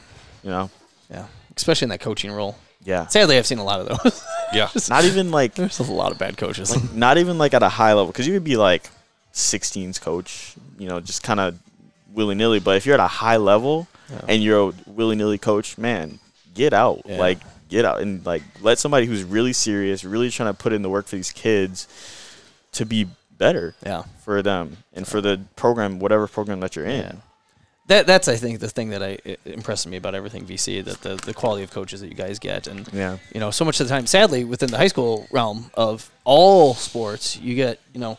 you know. Yeah. Especially in that coaching role. Yeah, Sadly, I've seen a lot of those. Yeah. not even like There's a lot of bad coaches. Like, not even like at a high level because you could be like 16s coach, you know, just kind of willy nilly. But if you're at a high level and you're a willy nilly coach, man, get out, Yeah. like get out and like let somebody who's really serious, really trying to put in the work for these kids to be better yeah. for them and for the program, whatever program that you're in. That that's I think the thing that I it impresses me about everything VC that the the quality of coaches that you guys get and Yeah. you know so much of the time sadly within the high school realm of all sports you get you know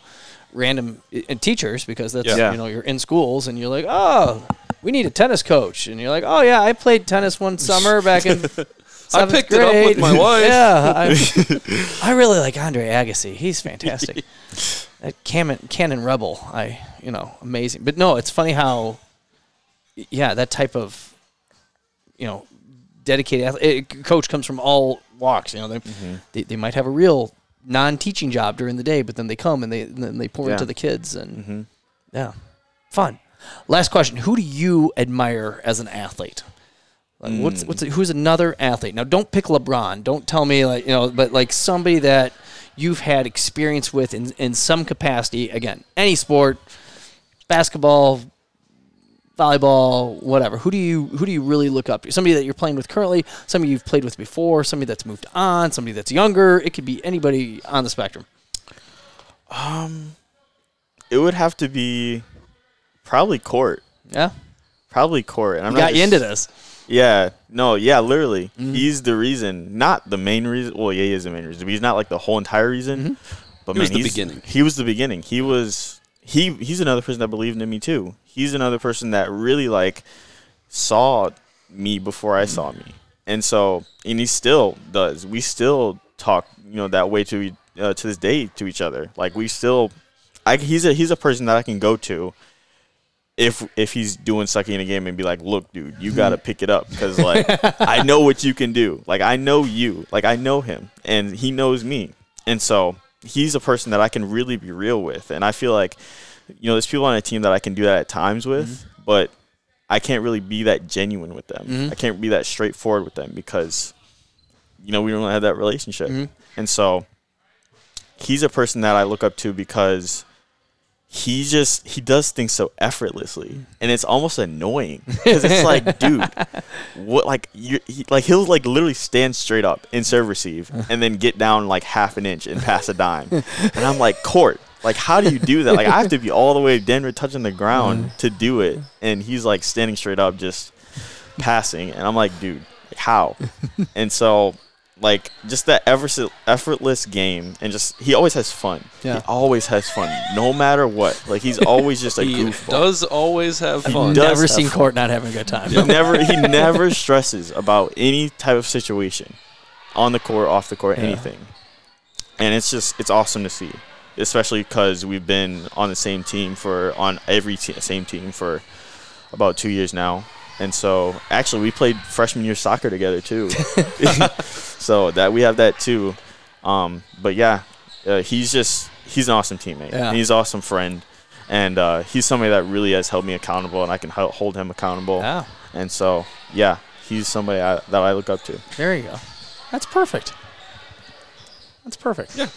random and teachers because that's Yeah. you know you're in schools and you're like oh we need a tennis coach and you're like oh yeah I played tennis one summer back in seventh picked it up with my wife. yeah I, I really like Andre Agassi he's fantastic that Canon, Canon Rebel, I you know amazing. But no, it's funny how, yeah, that type of, you know, dedicated ath- eh, coach comes from all walks. You know, they, Mm-hmm. they they might have a real non-teaching job during the day, but then they come and they and then they pour Yeah. into the kids and Mm-hmm. yeah, fun. Last question: Who do you admire as an athlete? Like, Mm. what's what's who's another athlete? Now, don't pick LeBron. Don't tell me like you know, but like somebody that you've had experience with in in some capacity. Again, any sport, basketball, volleyball, whatever. Who do you who do you really look up to? Somebody that you're playing with currently, somebody you've played with before, somebody that's moved on, somebody that's younger. It could be anybody on the spectrum. Um, it would have to be probably court. Yeah, Probably Court. And I'm Got not you into this. Yeah, no, yeah, literally. Mm-hmm. He's the reason, not the main reason. Well, yeah, he is the main reason, but he's not like the whole entire reason. But He was the he's- beginning. He was the beginning. He was he. He's another person that believed in me too. He's another person that really like saw me before I saw me, and so and he still does. We still talk, you know, that way to uh, to this day to each other. Like we still, I he's a he's a person that I can go to if if he's doing sucking in a game and be like, look, dude, you gotta pick it up because like I know what you can do. Like I know you. Like I know him, and he knows me, and so he's a person that I can really be real with. And I feel like you know, there's people on a team that I can do that at times with, mm-hmm. but I can't really be that genuine with them. Mm-hmm. I can't be that straightforward with them because you know we don't have that relationship, mm-hmm. and so he's a person that I look up to because he just he does things so effortlessly and it's almost annoying because it's like dude what like you he, like he'll like literally stand straight up in serve receive and then get down like half an inch and pass a dime. And i'm like court like how do you do that? Like i have to be all the way denver touching the ground to do it. And he's like standing straight up just passing. And i'm like dude like, how? And so like just that effortless, effortless game and just he always has fun Yeah. he always has fun no matter what like he's always just a He goofball does always have fun. does Never seen fun. Court not having a good time. he never he never stresses about any type of situation on the court off the court Yeah. anything and it's just it's awesome to see especially because we've been on the same team for on every te- same team for about two years now and so actually we played freshman year soccer together too so that we have that too um, but yeah uh, he's just he's an awesome teammate Yeah. he's an awesome friend and uh, he's somebody that really has held me accountable and i can hel- hold him accountable Yeah, and so, yeah, he's somebody I, that I look up to. there you go. That's perfect. That's perfect. Yeah.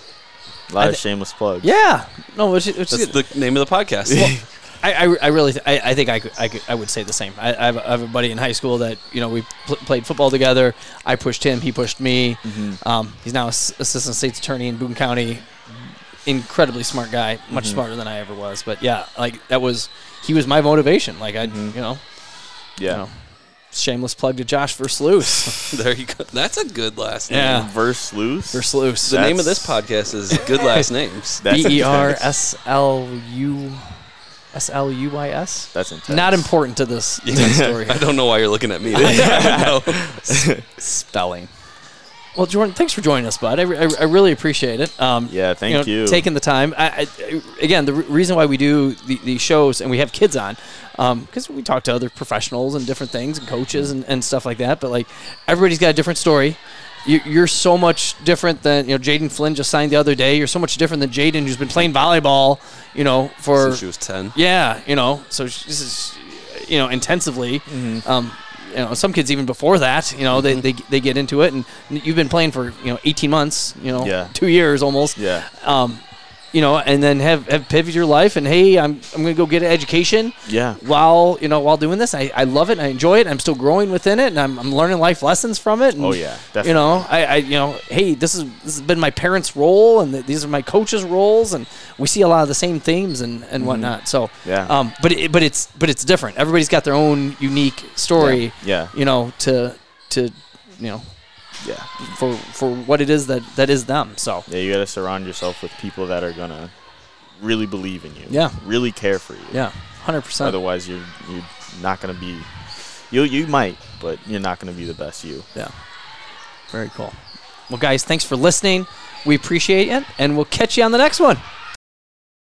A lot I of shameless plugs. Yeah. No, which, which That's good. the name of the podcast. I, I, I really, th- I, I think I, could, I, could, I would say the same. I, I, have a, I have a buddy in high school that you know we pl- played football together. I pushed him, he pushed me. Mm-hmm. Um, he's now ass- assistant state's attorney in Boone County. Incredibly smart guy, much mm-hmm. smarter than I ever was. But yeah, like that was he was my motivation. Like I, mm-hmm. you know, Yeah. No. shameless plug to Josh Versluys. there you go. That's a good last name. Yeah. Verse loose. Versluys. The name of this podcast is Good Last Names. That's B E R intense. S L U S L U Y S. That's intense. Not important to this, to this story. I don't know why you're looking at me. no. spelling. Well, Jordan, thanks for joining us, bud. I, re- I, I really appreciate it. Um, Yeah, thank know, you. Taking the time. I, I, again, the re- reason why we do the, these shows and we have kids on, because we talk to other professionals and different things and coaches and, and stuff like that. But like, everybody's got a different story. You, you're so much different than you know. Jaden Flynn just signed the other day. You're so much different than Jaden, who's been playing volleyball. You know, for Since she was 10. yeah, you know, so this is, you know, intensively. Mm-hmm. Um, you know, some kids even before that, you know, they, they, they get into it, and you've been playing for you know 18 months, you know, Yeah. two years almost. Yeah. Um, you know, and then have have pivoted your life, and hey, I'm I'm gonna go get an education Yeah. while you know while doing this. I, I love it, I enjoy it. I'm still growing within it, and I'm, I'm learning life lessons from it. And, Oh, yeah, definitely. You know, I, I you know, hey, this is this has been my parents' role, and th- these are my coaches' roles, and we see a lot of the same themes and, and whatnot. So Mm-hmm. Yeah. um, but it, but it's but it's different. Everybody's got their own unique story. Yeah. You know, to to you know Yeah. for for what it is that that is them. So Yeah. You got to surround yourself with people that are going to really believe in you. Yeah. Really care for you. yeah, hundred percent. Otherwise, you're, you're not going to be. You, you might, but you're not going to be the best you. Yeah. Very cool. Well, guys, thanks for listening. We appreciate it, and we'll catch you on the next one.